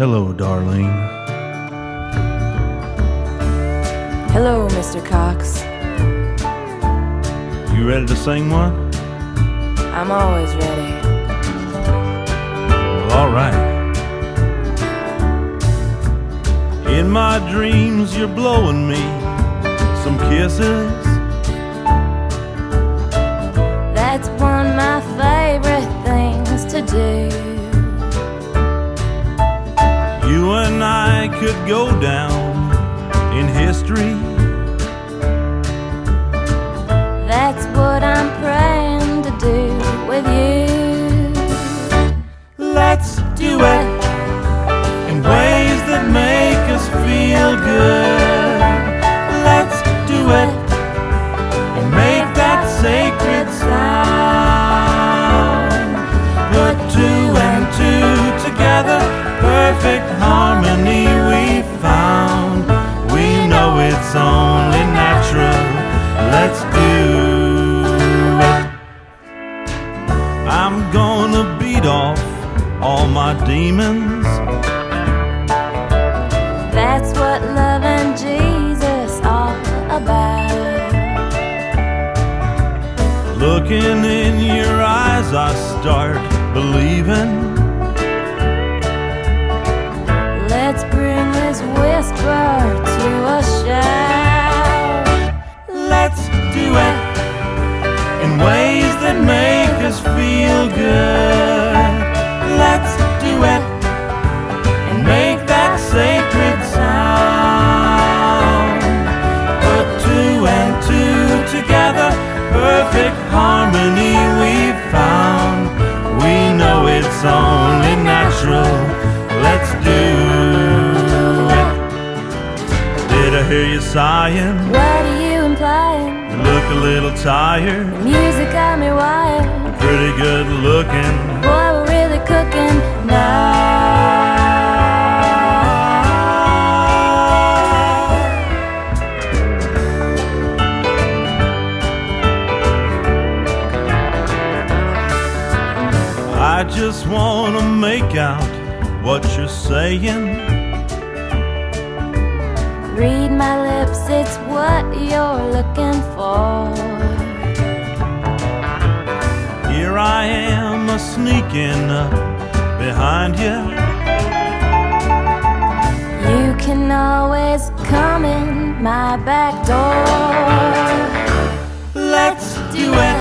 Hello, Darlene. Hello, Mr. Cox. You ready to sing one? I'm always ready. Well, all right. In my dreams, you're blowing me some kisses. That's one of my favorite things to do. I could go down in history. That's what I'm praying to do with you. Let's do it in ways that make us feel good. Demons. That's what loving Jesus all about. Looking in your eyes, I start believing. Let's bring this whisper to a shout. Let's do it in ways that make us feel sighing? What are you implying? You look a little tired. The Music got me wired. Pretty good looking. Boy, we're really cooking now. I just wanna make out what you're saying. Sneaking up behind you. You can always come in my back door. Let's do it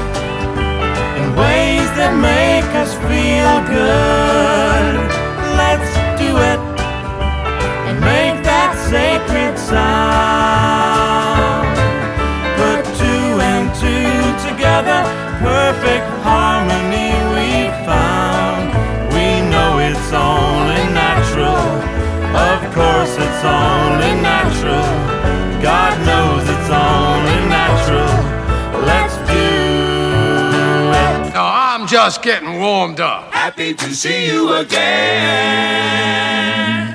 in ways that make us feel good. Let's do it and make that sacred sound. Put two and two together, perfect it's only natural. God knows it's only natural. Let's do it. No, I'm just getting warmed up. Happy to see you again.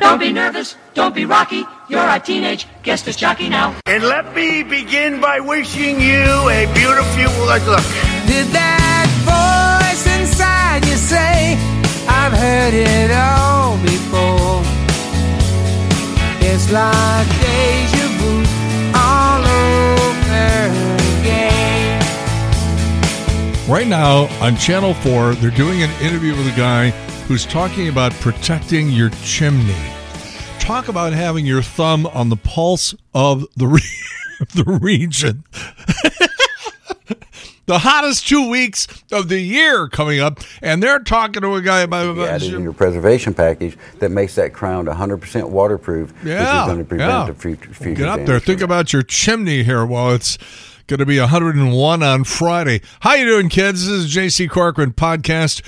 Don't be nervous. Don't be rocky. You're a teenage guest as jockey now. And let me begin by wishing you a beautiful look. Did that voice inside you say, I've heard it all before? Right now on Channel 4, they're doing an interview with a guy who's talking about protecting your chimney. Talk about having your thumb on the pulse of the, re- the region. the hottest two weeks of the year coming up, and they're talking to a guy about. be added in your preservation package that makes that crown 100% waterproof, which is Yeah, going to prevent yeah. the future, future Get up there. Think about your chimney here while it's going to be 101 on Friday. How you doing, kids? This is JC Corcoran podcast.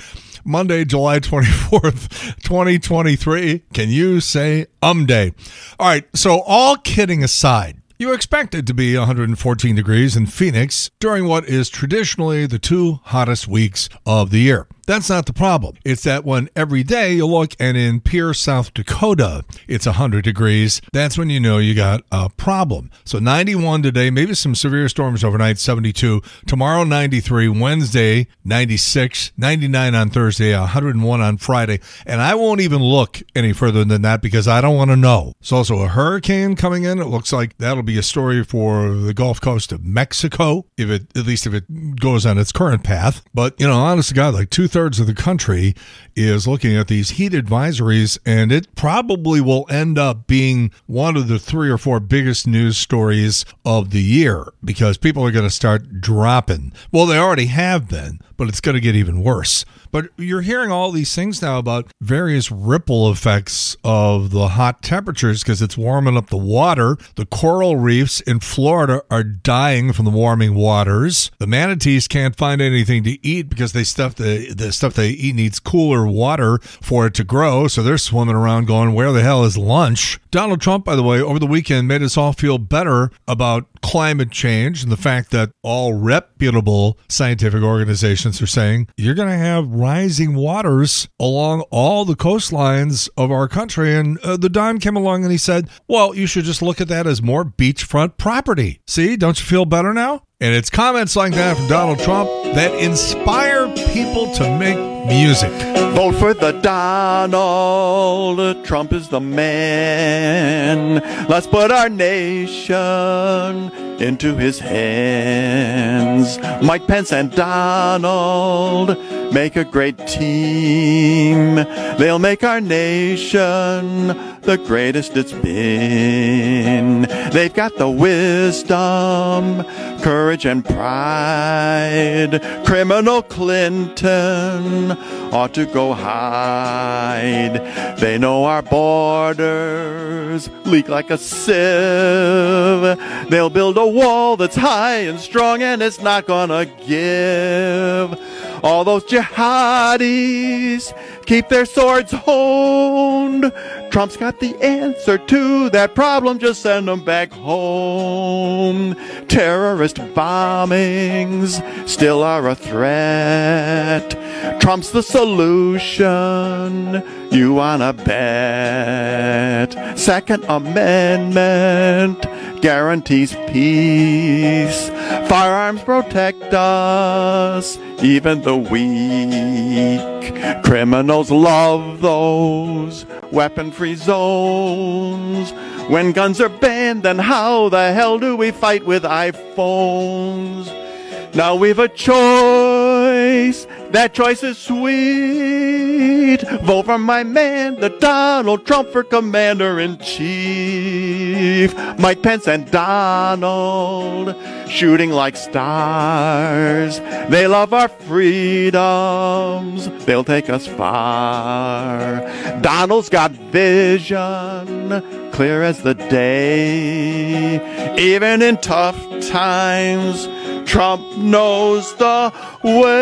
Monday, July 24th, 2023. Can you say um day? All right. So all kidding aside, you expect it to be 114 degrees in Phoenix during what is traditionally the two hottest weeks of the year. That's not the problem. It's that when every day you look and in Pierre, South Dakota, it's 100 degrees, that's when you know you got a problem. So 91 today, maybe some severe storms overnight, 72. Tomorrow, 93. Wednesday, 96. 99 on Thursday, 101 on Friday. And I won't even look any further than that because I don't want to know. It's also a hurricane coming in. It looks like that'll be a story for the Gulf Coast of Mexico, if it, at least if it goes on its current path. But, you know, honest to God, like two thirds of the country is looking at these heat advisories, and it probably will end up being one of the three or four biggest news stories of the year because people are going to start dropping. Well, they already have been, but it's going to get even worse. But you're hearing all these things now about various ripple effects of the hot temperatures because it's warming up the water. The coral reefs in Florida are dying from the warming waters. The manatees can't find anything to eat because they stuff the the stuff they eat needs cooler water for it to grow. So they're swimming around going, "Where the hell is lunch?" Donald Trump, by the way, over the weekend made us all feel better about climate change and the fact that all reputable scientific organizations are saying you're going to have rising waters along all the coastlines of our country. And uh, the Don came along and he said, well, you should just look at that as more beachfront property. See, don't you feel better now? And it's comments like that from Donald Trump that inspire people to make music. Vote for the Donald. Trump is the man. Let's put our nation into his hands. Mike Pence and Donald make a great team. They'll make our nation the greatest it's been. They've got the wisdom, courage, and pride. Criminal Clinton ought to go hide. They know our borders leak like a sieve. They'll build a wall that's high and strong and it's not gonna give. All those jihadis keep their swords honed. Trump's got the answer to that problem, just send them back home. Terrorist bombings still are a threat. Trump's the solution. You wanna bet? Second Amendment guarantees peace. Firearms protect us, even the weak. Criminals love those weapon free zones. When guns are banned, then how the hell do we fight with iPhones? Now we've a choice. That choice is sweet. Vote for my man, the Donald Trump for commander in chief. Mike Pence and Donald shooting like stars. They love our freedoms. They'll take us far. Donald's got vision, clear as the day. Even in tough times, Trump knows the way.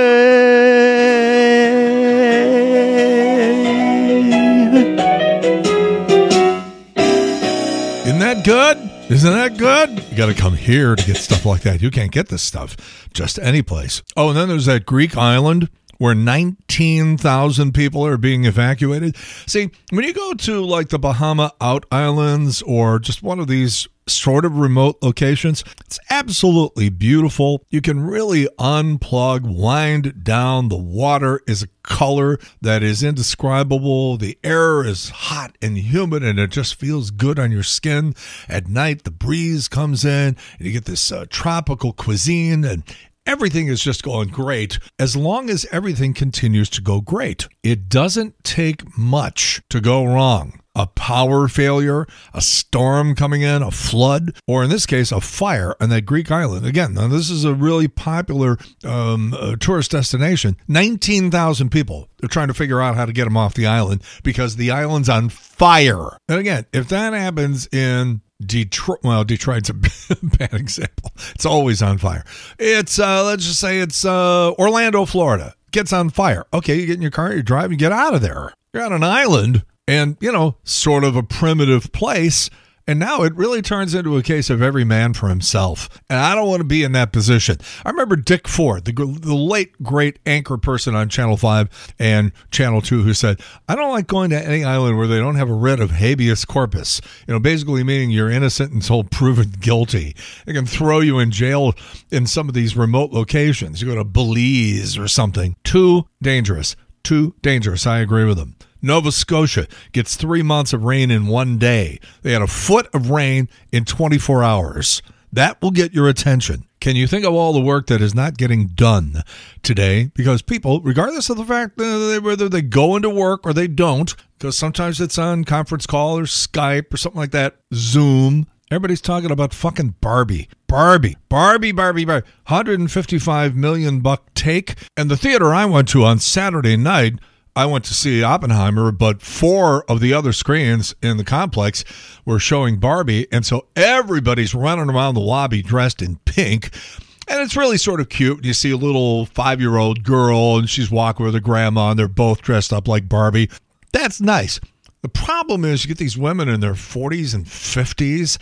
Isn't that good? Isn't that good? You got to come here to get stuff like that. You can't get this stuff just any place. Oh, and then there's that Greek island where 19,000 people are being evacuated. See, when you go to like the Bahama Out Islands or just one of these sort of remote locations, it's absolutely beautiful. You can really unplug, wind down. The water is a color that is indescribable. The air is hot and humid and it just feels good on your skin. At night, the breeze comes in and you get this uh, tropical cuisine and Everything is just going great as long as everything continues to go great. It doesn't take much to go wrong. A power failure, a storm coming in, a flood, or in this case, a fire on that Greek island. Again, now this is a really popular um, uh, tourist destination. 19,000 people. They're trying to figure out how to get them off the island because the island's on fire. And again, if that happens in Detroit. Well, Detroit's a bad example. It's always on fire. It's uh, let's just say it's uh, Orlando, Florida. Gets on fire. Okay, you get in your car, you drive, you get out of there. You're on an island, and you know, sort of a primitive place. And now it really turns into a case of every man for himself. And I don't want to be in that position. I remember Dick Ford, the, the late, great anchor person on Channel 5 and Channel 2, who said, I don't like going to any island where they don't have a writ of habeas corpus. You know, basically meaning you're innocent until proven guilty. They can throw you in jail in some of these remote locations. You go to Belize or something. Too dangerous. Too dangerous. I agree with them. Nova Scotia gets three months of rain in one day. They had a foot of rain in 24 hours. That will get your attention. Can you think of all the work that is not getting done today? Because people, regardless of the fact that whether they go into work or they don't, because sometimes it's on conference call or Skype or something like that, Zoom, Everybody's talking about fucking Barbie. Barbie. Barbie, Barbie, Barbie. 155 million buck take. And the theater I went to on Saturday night I went to see Oppenheimer, but four of the other screens in the complex were showing Barbie. And so everybody's running around the lobby dressed in pink. And it's really sort of cute. You see a little five year old girl, and she's walking with her grandma, and they're both dressed up like Barbie. That's nice. The problem is, you get these women in their 40s and 50s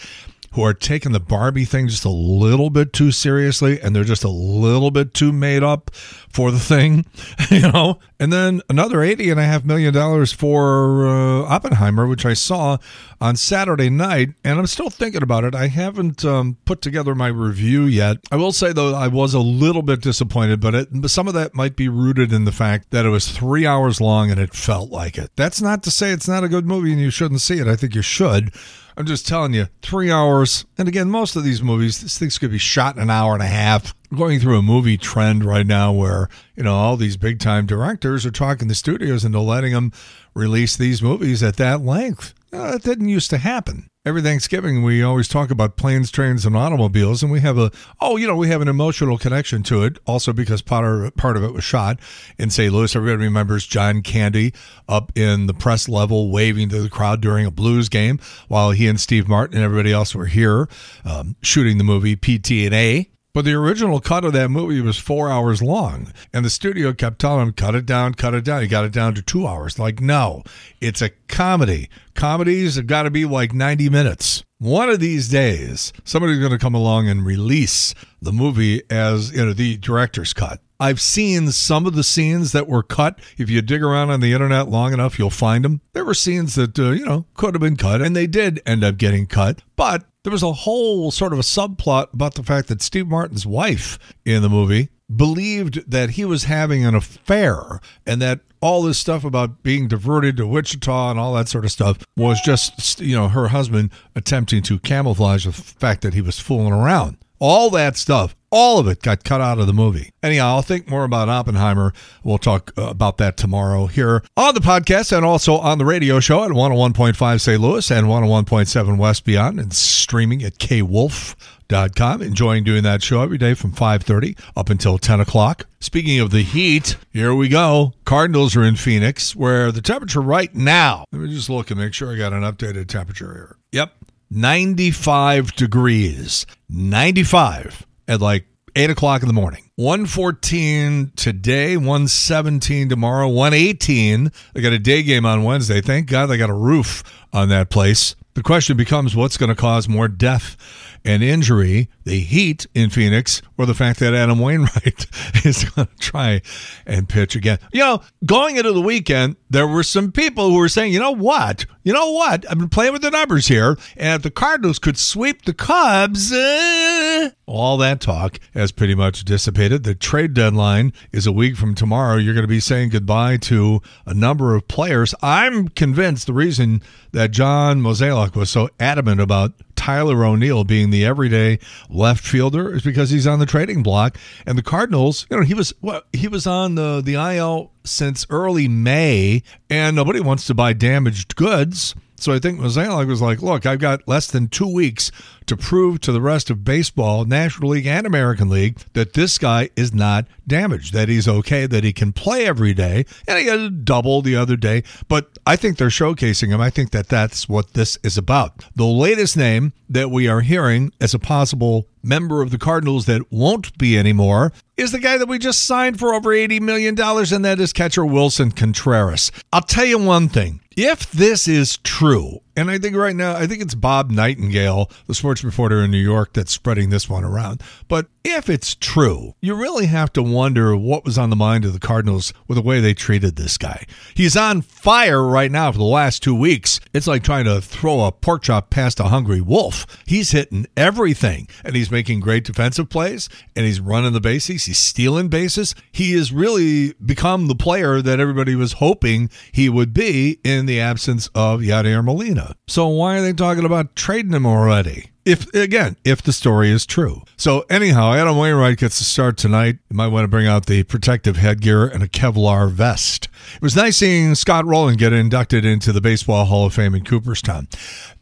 who are taking the Barbie thing just a little bit too seriously and they're just a little bit too made up for the thing, you know? And then another $80.5 million for uh, Oppenheimer, which I saw on Saturday night. And I'm still thinking about it. I haven't um, put together my review yet. I will say, though, I was a little bit disappointed, but it, some of that might be rooted in the fact that it was three hours long and it felt like it. That's not to say it's not a good movie and you shouldn't see it. I think you should. I'm just telling you, three hours. And again, most of these movies, these things could be shot in an hour and a half. Going through a movie trend right now where, you know, all these big time directors are talking to studios into letting them release these movies at that length. Uh, that didn't used to happen every Thanksgiving we always talk about planes, trains, and automobiles, and we have a oh, you know, we have an emotional connection to it. Also because part of part of it was shot in St. Louis. Everybody remembers John Candy up in the press level waving to the crowd during a Blues game, while he and Steve Martin and everybody else were here um, shooting the movie PT and A. But the original cut of that movie was four hours long. And the studio kept telling him, cut it down, cut it down. He got it down to two hours. Like, no, it's a comedy. Comedies have got to be like 90 minutes. One of these days, somebody's going to come along and release the movie as, you know, the director's cut. I've seen some of the scenes that were cut. If you dig around on the internet long enough, you'll find them. There were scenes that, uh, you know, could have been cut, and they did end up getting cut. But there was a whole sort of a subplot about the fact that Steve Martin's wife in the movie believed that he was having an affair and that all this stuff about being diverted to Wichita and all that sort of stuff was just, you know, her husband attempting to camouflage the fact that he was fooling around. All that stuff, all of it got cut out of the movie. Anyhow, I'll think more about Oppenheimer. We'll talk uh, about that tomorrow here on the podcast and also on the radio show at 101.5 St. Louis and 101.7 West Beyond and streaming at kwolf.com. Enjoying doing that show every day from 5.30 up until 10 o'clock. Speaking of the heat, here we go. Cardinals are in Phoenix where the temperature right now, let me just look and make sure I got an updated temperature here. Yep, 95 degrees. 95 at like 8 o'clock in the morning. 114 today, 117 tomorrow, 118. They got a day game on Wednesday. Thank God they got a roof on that place. The question becomes what's going to cause more death and injury, the heat in Phoenix, or the fact that Adam Wainwright is going to try and pitch again. You know, going into the weekend, there were some people who were saying, you know what? You know what? I've been playing with the numbers here, and if the Cardinals could sweep the Cubs, uh, all that talk has pretty much dissipated. The trade deadline is a week from tomorrow. You're going to be saying goodbye to a number of players. I'm convinced the reason that John Mozeliak was so adamant about Tyler O'Neill being the everyday left fielder is because he's on the trading block. And the Cardinals, you know, he was well, he was on the the IL since early May, and nobody wants to buy damaged goods. So I think Mozeliak was like, look, I've got less than two weeks to prove to the rest of baseball, National League and American League, that this guy is not damaged, that he's okay, that he can play every day. And he had a double the other day. But I think they're showcasing him. I think that that's what this is about. The latest name that we are hearing as a possible member of the Cardinals that won't be anymore is the guy that we just signed for over $80 million, and that is catcher Willson Contreras. I'll tell you one thing if this is true, And I think right now, I think it's Bob Nightingale, the sports reporter in New York, that's spreading this one around. But if it's true, you really have to wonder what was on the mind of the Cardinals with the way they treated this guy. He's on fire right now for the last two weeks. It's like trying to throw a pork chop past a hungry wolf. He's hitting everything, and he's making great defensive plays, and he's running the bases, he's stealing bases. He has really become the player that everybody was hoping he would be in the absence of Yadier Molina. So why are they talking about trading him already? If again, if the story is true. So anyhow, Adam Wainwright gets to start tonight. You might want to bring out the protective headgear and a Kevlar vest. It was nice seeing Scott Rolen get inducted into the Baseball Hall of Fame in Cooperstown.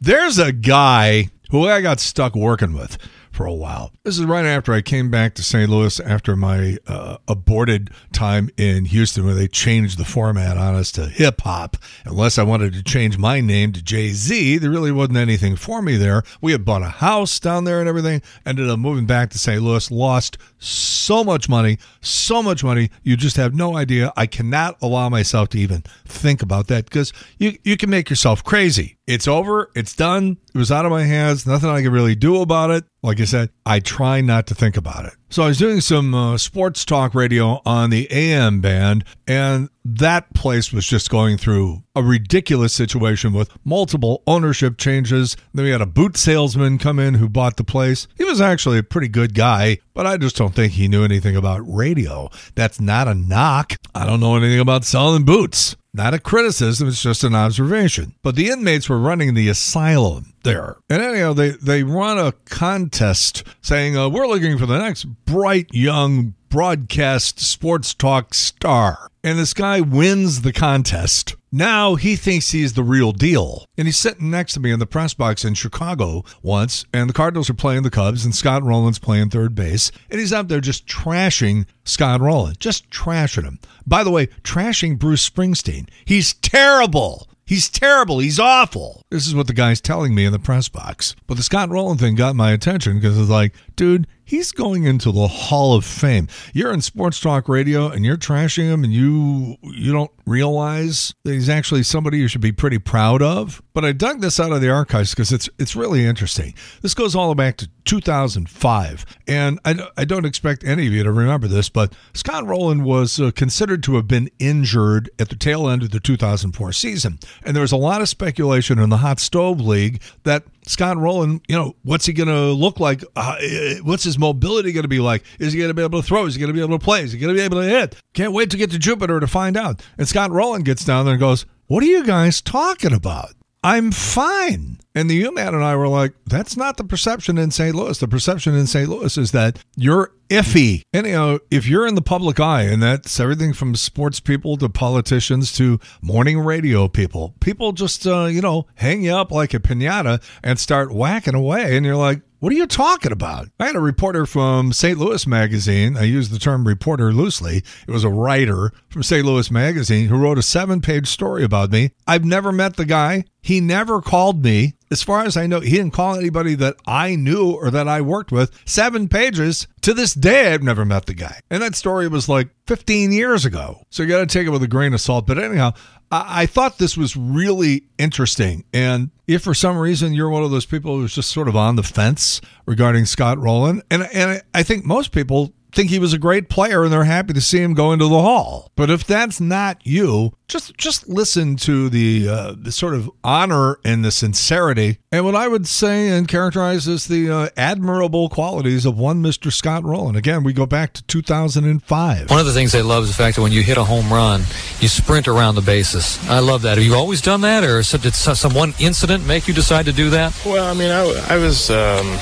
There's a guy who I got stuck working with for a while. This is right after I came back to St. Louis after my uh, aborted time in Houston, where they changed the format on us to hip hop. Unless I wanted to change my name to Jay Z, there really wasn't anything for me there. We had bought a house down there and everything. Ended up moving back to St. Louis, lost so much money, so much money. You just have no idea. I cannot allow myself to even think about that because you, you can make yourself crazy. It's over. It's done. It was out of my hands. Nothing I could really do about it. Like I said, I try not to think about it. So I was doing some uh, sports talk radio on the AM band, and that place was just going through a ridiculous situation with multiple ownership changes. Then we had a boot salesman come in who bought the place. He was actually a pretty good guy, but I just don't think he knew anything about radio. That's not a knock. I don't know anything about selling boots. Not a criticism, it's just an observation. But the inmates were running the asylum there. And anyhow, they, they run a contest saying, uh, We're looking for the next bright young broadcast sports talk star. And this guy wins the contest. Now he thinks he's the real deal. And he's sitting next to me in the press box in Chicago once, and the Cardinals are playing the Cubs, and Scott Rolen's playing third base. And he's out there just trashing Scott Rolen, just trashing him. By the way, trashing Bruce Springsteen. He's terrible. He's terrible. He's awful. This is what the guy's telling me in the press box. But the Scott Rolen thing got my attention because it's like, dude, he's going into the Hall of Fame. You're in sports talk radio and you're trashing him and you you don't realize that he's actually somebody you should be pretty proud of. But I dug this out of the archives because it's it's really interesting. This goes all the way back to 2005, and I, I don't expect any of you to remember this, but Scott Rolen was uh, considered to have been injured at the tail end of the 2004 season, and there was a lot of speculation in the Hot Stove League that Scott Rolen, you know, what's he going to look like? Uh, what's his mobility going to be like? Is he going to be able to throw? Is he going to be able to play? Is he going to be able to hit? Can't wait to get to Jupiter to find out. And Scott Rolen gets down there and goes, What are you guys talking about? I'm fine. And the UMAT and I were like, that's not the perception in St. Louis. The perception in St. Louis is that you're iffy. And, you know, if you're in the public eye, and that's everything from sports people to politicians to morning radio people, people just, uh, you know, hang you up like a pinata and start whacking away. And you're like, what are you talking about? I had a reporter from St. Louis Magazine. I use the term reporter loosely. It was a writer from St. Louis Magazine who wrote a seven page story about me. I've never met the guy. He never called me. As far as I know, he didn't call anybody that I knew or that I worked with. Seven pages. To this day, I've never met the guy. And that story was like 15 years ago. So you got to take it with a grain of salt. But anyhow, I, thought this was really interesting. And if for some reason you're one of those people who's just sort of on the fence regarding Scott Rolen, and, and I think most people think he was a great player and they're happy to see him go into the hall. But if that's not you, just just listen to the uh, the sort of honor and the sincerity and what I would say and characterize as the uh, admirable qualities of one Mr. Scott Rolen. Again, we go back to 2005. One of the things they love is the fact that when you hit a home run, you sprint around the bases. I love that. Have you always done that, or did some one incident make you decide to do that? Well, I mean, I, I was. Um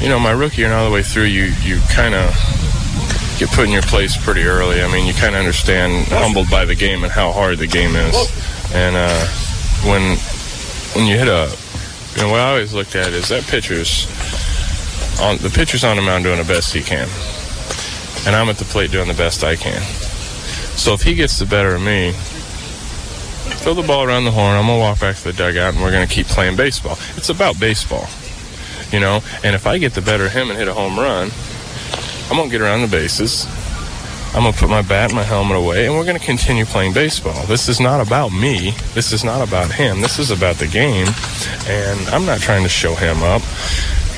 you know, my rookie year and all the way through, you you kind of get put in your place pretty early. I mean, you kind of understand, humbled by the game and how hard the game is. And uh, when when you hit a, you know, what I always looked at is that pitcher's on the pitcher's on the mound doing the best he can, and I'm at the plate doing the best I can. So if he gets the better of me, throw the ball around the horn. I'm gonna walk back to the dugout, and we're gonna keep playing baseball. It's about baseball you know. And if I get the better of him and hit a home run, I'm gonna get around the bases, I'm going to put my bat and my helmet away, and we're going to continue playing baseball. This is not about me. This is not about him. This is about the game, and I'm not trying to show him up.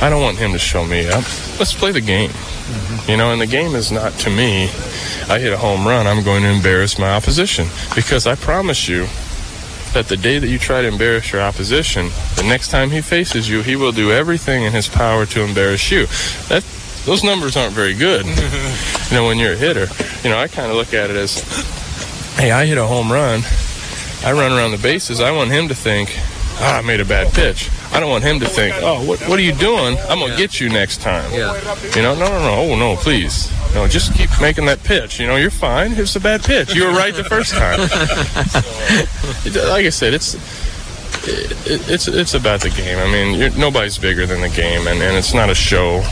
I don't want him to show me up. Let's play the game. Mm-hmm. You know, and the game is not to me, I hit a home run, I'm going to embarrass my opposition. Because I promise you that the day that you try to embarrass your opposition, the next time he faces you, he will do everything in his power to embarrass you. That those numbers aren't very good. you know, when you're a hitter, you know, I kind of look at it as, hey, I hit a home run. I run around the bases. I want him to think, ah, I made a bad pitch. I don't want him to think, oh, what, what are you doing? I'm going to get you next time. Yeah. You know, no, no, no. Oh, no, please. No, just keep making that pitch. You know, you're fine. It was a bad pitch. You were right the first time. So, like I said, it's it, it's it's about the game. I mean, you're, nobody's bigger than the game, and, and it's not a show,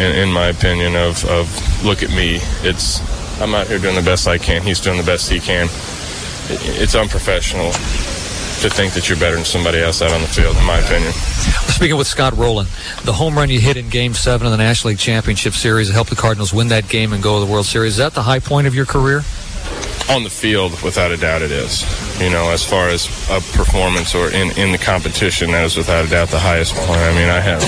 in, in my opinion. Of of look at me. It's I'm out here doing the best I can. He's doing the best he can. It, it's unprofessional to think that you're better than somebody else out on the field, in my opinion. Speaking with Scott Rolen, the home run you hit in Game 7 of the National League Championship Series helped the Cardinals win that game and go to the World Series. Is that the high point of your career? on the field, without a doubt, it is. You know, as far as a performance or in, in the competition, that is without a doubt the highest point. I mean, I have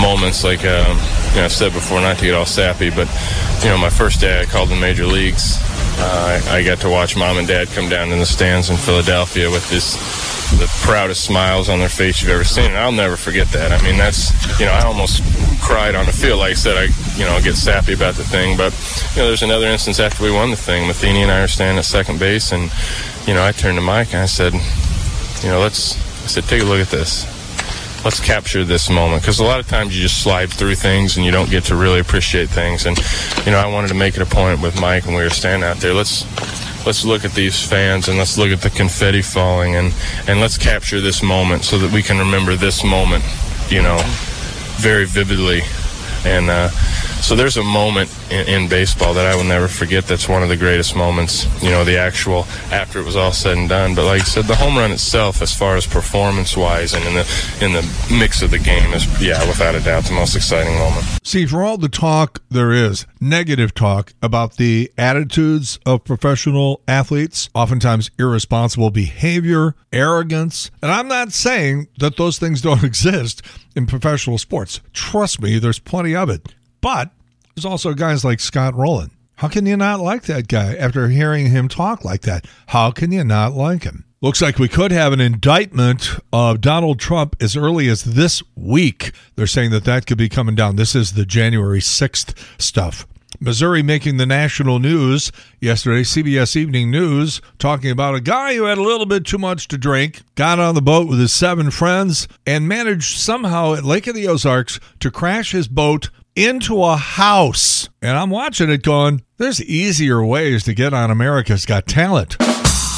moments like um, you know, I've said before, not to get all sappy, but you know, my first day I called the major leagues. Uh, I, got to watch mom and dad come down in the stands in Philadelphia with this the proudest smiles on their face you've ever seen. And I'll never forget that. I mean, that's, you know, I almost cried on the field. Like I said, I, you know, get sappy about the thing. But, you know, there's another instance after we won the thing. Matheny and I are standing at second base. And, you know, I turned to Mike and I said, you know, let's, I said, take a look at this. Let's capture this moment because a lot of times you just slide through things and you don't get to really appreciate things. And you know, I wanted to make it a point with Mike when we were standing out there. Let's let's look at these fans and let's look at the confetti falling and and let's capture this moment so that we can remember this moment, you know, very vividly. And uh, so there's a moment in, in baseball that I will never forget. That's one of the greatest moments. You know, the actual after it was all said and done. But like I said, the home run itself, as far as performance wise and in the in the mix of the game, is yeah, without a doubt, the most exciting moment. See, for all the talk there is, negative talk about the attitudes of professional athletes, oftentimes irresponsible behavior, arrogance, and I'm not saying that those things don't exist in professional sports. Trust me, there's plenty of it. But there's also guys like Scott Rolen. How can you not like that guy after hearing him talk like that? How can you not like him? Looks like we could have an indictment of Donald Trump as early as this week. They're saying that that could be coming down. This is the January 6th stuff. Missouri making the national news yesterday, CBS Evening News, talking about a guy who had a little bit too much to drink, got on the boat with his seven friends, and managed somehow at Lake of the Ozarks to crash his boat into a house. And I'm watching it going, there's easier ways to get on America's Got Talent.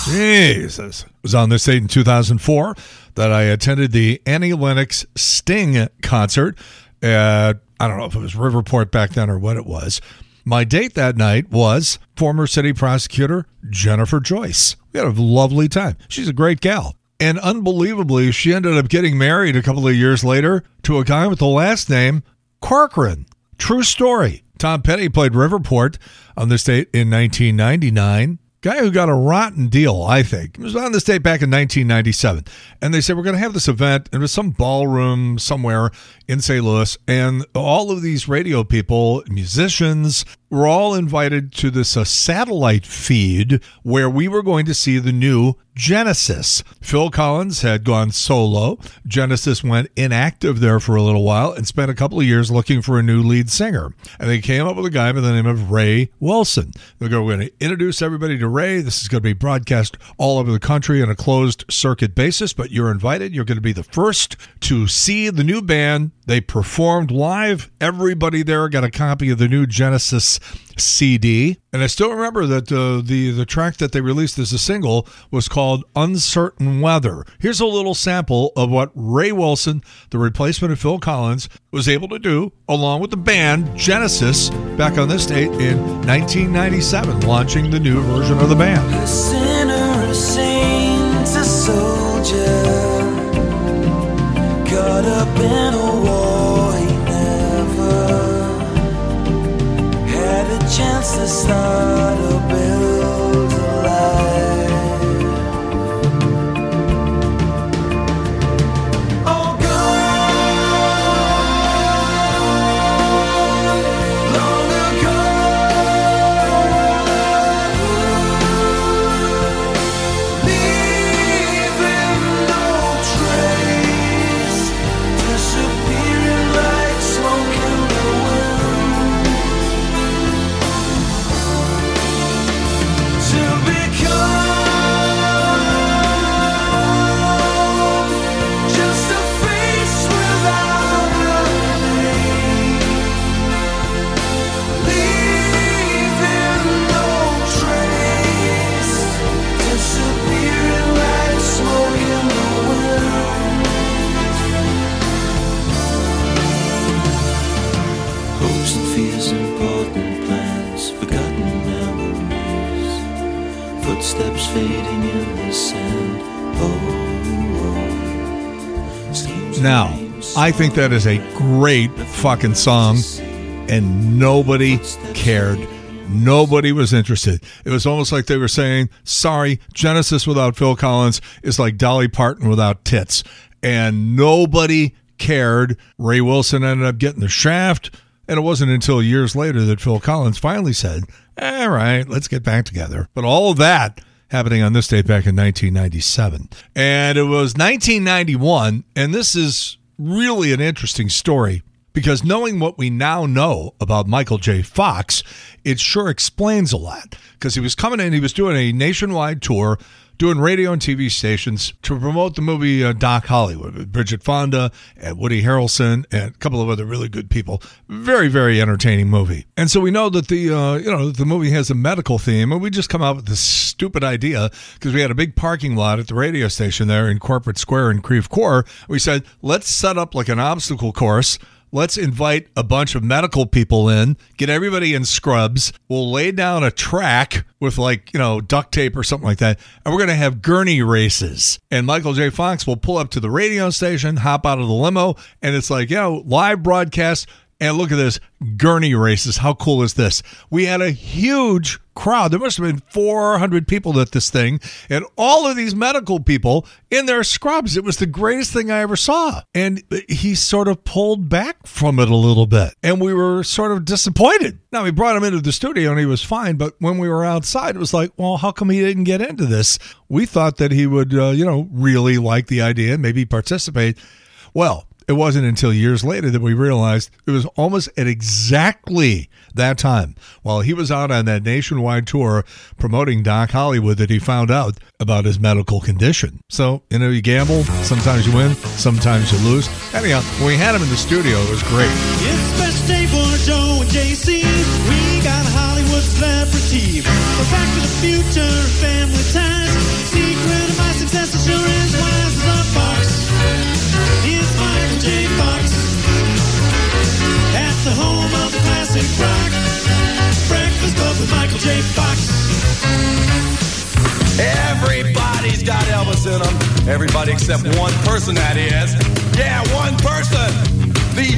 Jesus. It was on this date in 2004 that I attended the Annie Lennox Sting concert at, I don't know if it was Riverport back then or what it was. My date that night was former city prosecutor Jennifer Joyce. We had a lovely time. She's a great gal. And unbelievably, she ended up getting married a couple of years later to a guy with the last name Corcoran. True story. Tom Petty played Riverport on this date in 1999. Guy who got a rotten deal, I think. He was on this date back in 1997. And they said, We're going to have this event. And it was some ballroom somewhere in St. Louis. And all of these radio people, musicians, were all invited to this uh, satellite feed where we were going to see the new Genesis. Phil Collins had gone solo. Genesis went inactive there for a little while and spent a couple of years looking for a new lead singer. And they came up with a guy by the name of Ray Wilson. They're going to introduce everybody to Ray. This is going to be broadcast all over the country on a closed circuit basis, but you're invited. You're going to be the first to see the new band. They performed live. Everybody there got a copy of the new Genesis CD. And I still remember that uh, the the track that they released as a single was called Uncertain Weather. Here's a little sample of what Ray Wilson, the replacement of Phil Collins, was able to do along with the band Genesis back on this date in 1997, launching the new version of the band. A sinner, a saint, a soldier, caught up in he never had a chance to start I think that is a great fucking song, and nobody cared. Nobody was interested. It was almost like they were saying, sorry, Genesis without Phil Collins is like Dolly Parton without tits. And nobody cared. Ray Wilson ended up getting the shaft. And it wasn't until years later that Phil Collins finally said, all right, let's get back together. But all of that happening on this date back in 1997. And it was 1991. And this is really an interesting story because knowing what we now know about Michael J. Fox, it sure explains a lot. Because he was coming in, he was doing a nationwide tour, doing radio and TV stations to promote the movie uh, Doc Hollywood with Bridget Fonda and Woody Harrelson and a couple of other really good people. Very, very entertaining movie. And so we know that the uh, you know the movie has a medical theme, and we just come out with this stupid idea because we had a big parking lot at the radio station there in Corporate Square in Creve Coeur. We said let's set up like an obstacle course let's invite a bunch of medical people in, get everybody in scrubs. We'll lay down a track with like, you know, duct tape or something like that. And we're going to have gurney races. And Michael J. Fox will pull up to the radio station, hop out of the limo, and it's like, you know, live broadcast. And look at this gurney races. How cool is this? We had a huge crowd. There must have been 400 people at this thing, and all of these medical people in their scrubs. It was the greatest thing I ever saw. And he sort of pulled back from it a little bit, and we were sort of disappointed. Now, we brought him into the studio and he was fine, but when we were outside, it was like, well, how come he didn't get into this? We thought that he would, uh, you know, really like the idea and maybe participate. Well, it wasn't until years later that we realized it was almost at exactly that time, while he was out on that nationwide tour promoting Doc Hollywood, that he found out about his medical condition. So, you know, you gamble, sometimes you win, sometimes you lose. Anyhow, we had him in the studio, it was great. It's special day for Joe and JC. We got a Hollywood celebrity. Back to the future, family ties. Secret of my success, classic rock. Breakfast Club with Michael J. Fox. Everybody's got Elvis in them. Everybody except one person, that is. Yeah, one person. The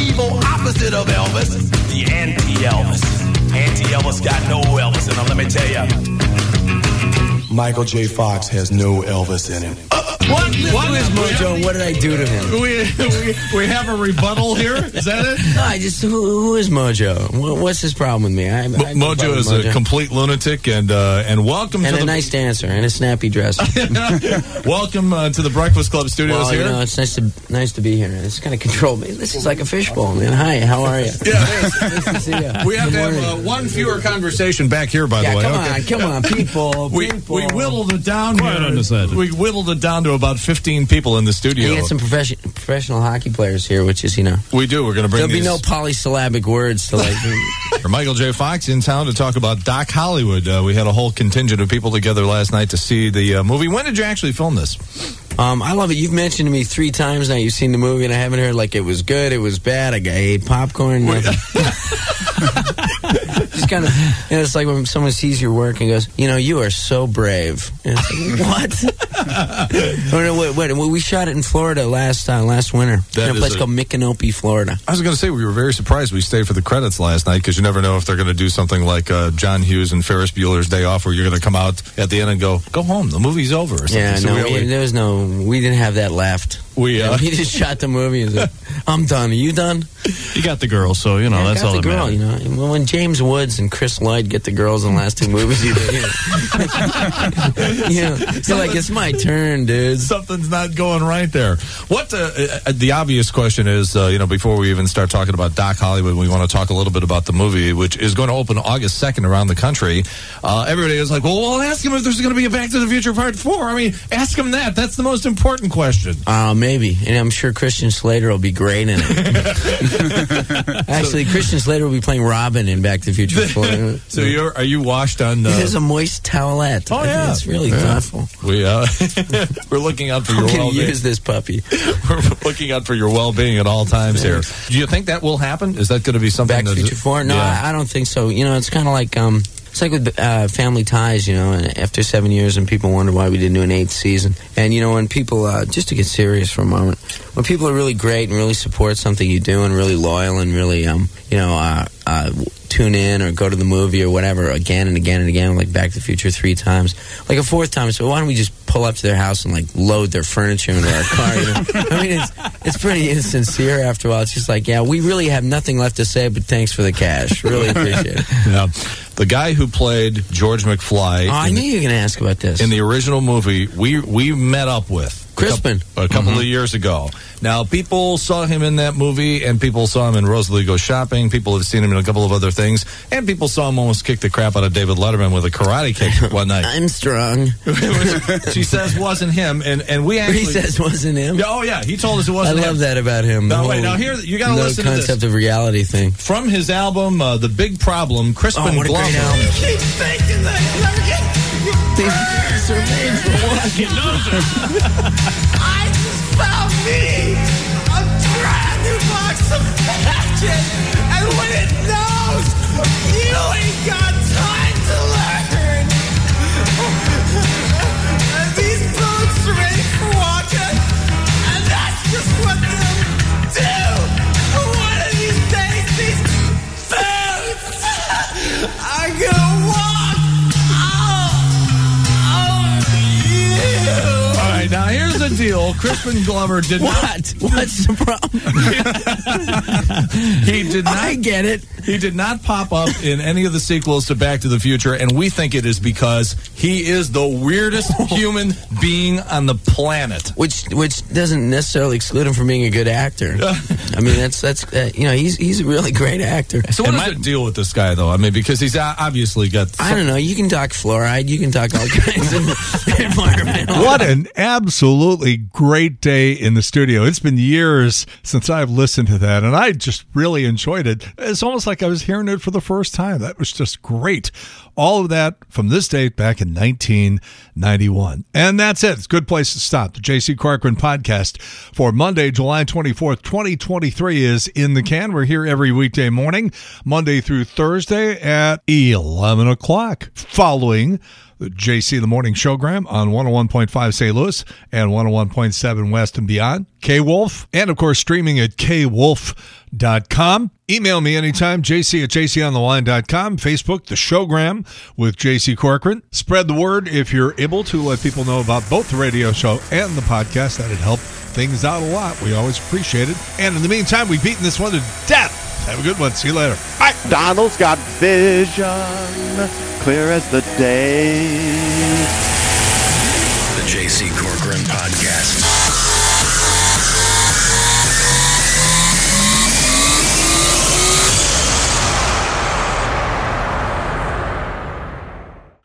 evil opposite of Elvis. The anti-Elvis. Anti-Elvis got no Elvis in him, let me tell you. Michael J. Fox has no Elvis in him. What, what is Mojo what did I do to him? We, we, we have a rebuttal here. Is that it? No, I just who, who is Mojo? What's his problem with me? I, I Mo- Mojo is a complete lunatic, and uh, and welcome and to a the nice dancer and a snappy dress. welcome uh, to the Breakfast Club studios well, here. you know, it's nice to nice to be here. It's kind of controlled me. This is like a fishbowl, man. Hi, how are you? Yeah. nice to see you. we have Good to have uh, one fewer conversation back here, by Yeah, the way. come Okay. on, come on, people, We, people. we whittled it down Quiet here. on. We whittled it down to about 15 people in the studio. We got some profession, professional hockey players here, which is you know. we do. We're going to bring There'll be no polysyllabic words to like. for Michael J. Fox in town to talk about Doc Hollywood. Uh, we had a whole contingent of people together last night to see the uh, movie. When did you actually film this? Um, I love it. You've mentioned to me three times now. You've seen the movie, and I haven't heard like it was good, it was bad. I, I ate popcorn. Nothing. Just kind of, you know, it's like when someone sees your work and goes, "You know, you are so brave." And it's like, what? oh, no, wait, wait, we shot it in Florida last uh, last winter. That in a place a- called Micanopy, Florida. I was going to say we were very surprised. We stayed for the credits last night because you never know if they're going to do something like uh, John Hughes and Ferris Bueller's Day Off, where you're going to come out at the end and go, "Go home, the movie's over." Or something. Yeah, So no, we- we, there was no. We didn't have that left. We, uh, we just shot the movie and said, "I'm done. Are you done?" You got the girl, so you know Yeah, that's got all the that girl. matters. You know, when James Woods and Chris Lloyd get the girls in the last two movies, you know, you know, so like it's my turn, dude. Something's not going right there. What the, uh, the obvious question is, uh, you know, before we even start talking about Doc Hollywood, we want to talk a little bit about the movie, which is going to open August 2nd around the country. Uh, everybody is like, well, well, ask him if there's going to be a Back to the Future Part 4. I mean, ask him that. That's the most important question. Uh, maybe, and I'm sure Christian Slater will be great in it. Actually, Christian Slater will be playing Robin in Back to the Future. So you're, are you washed on... It is a moist towelette. Oh, yeah. it's really Yeah. thoughtful. we, uh, we're looking out for your going to well-being. use this puppy. We're looking out for your well-being at all times here. Do you think that will happen? Is that going to be something Back to the Future Four? No, Yeah. I, I don't think so. You know, it's kind of like um, It's like with uh, Family Ties, you know. And after seven years, and people wonder why we didn't do an eighth season. And you know, when people, uh, just to get serious for a moment, when people are really great and really support something you do, and really loyal and really, um, you know, uh, uh, tune in or go to the movie or whatever again and again and again, like Back to the Future three times, like a fourth time. So why don't we just pull up to their house and like load their furniture into our car? You know? I mean, it's it's pretty insincere after a while. It's just like, yeah, we really have nothing left to say, but thanks for the cash. Really appreciate it. Yeah. The guy who played George McFly Oh, I knew you were going to ask about this. in the original movie, we we met up with Crispin. a couple of years ago. Now, people saw him in that movie, and people saw him in Rosalie Goes Shopping. People have seen him in a couple of other things, and people saw him almost kick the crap out of David Letterman with a karate kick one night. I'm strong. she says wasn't him, and and we actually he says wasn't him. Oh yeah, he told us it wasn't. love him. Love that about him. No, The wait, now here you gotta no listen to this. concept of reality thing. From his album, uh, The Big Problem, Crispin Oh, what a Glover. Are made for I just found me. A brand new box of magic, here's. Crispin Glover did What? What's the problem? he did not. I get it. He did not pop up in any of the sequels to Back to the Future, and we think it is because he is the weirdest human being on the planet. Which which doesn't necessarily exclude him from being a good actor. I mean, that's that's uh, you know he's he's a really great actor. So what is the deal with this guy, though? I mean, because he's obviously got. I don't know. You can talk fluoride. You can talk all kinds of environmental. What an absolutely great day in the studio. It's been years since I've listened to that, and I just really enjoyed it. It's almost like I was hearing it for the first time. That was just great. All of that from this date back in 1991. And that's it. It's a good place to stop. The JC Corcoran podcast for Monday, July 24th, 2023 is in the can. We're here every weekday morning, Monday through Thursday at 11 o'clock, following JC the Morning Showgram on 101.5 St. Louis and 101.7 West and beyond. K Wolf, and of course, streaming at kwolf.com. Email me anytime, jc at jcontheline.com. Facebook, the Showgram with JC Corcoran. Spread the word if you're able to let people know about both the radio show and the podcast. That'd help things out a lot. We always appreciate it. And in the meantime, we've beaten this one to death. Have a good one. See you later. Bye. Donald's got vision, clear as the day. The JC Corcoran Podcast.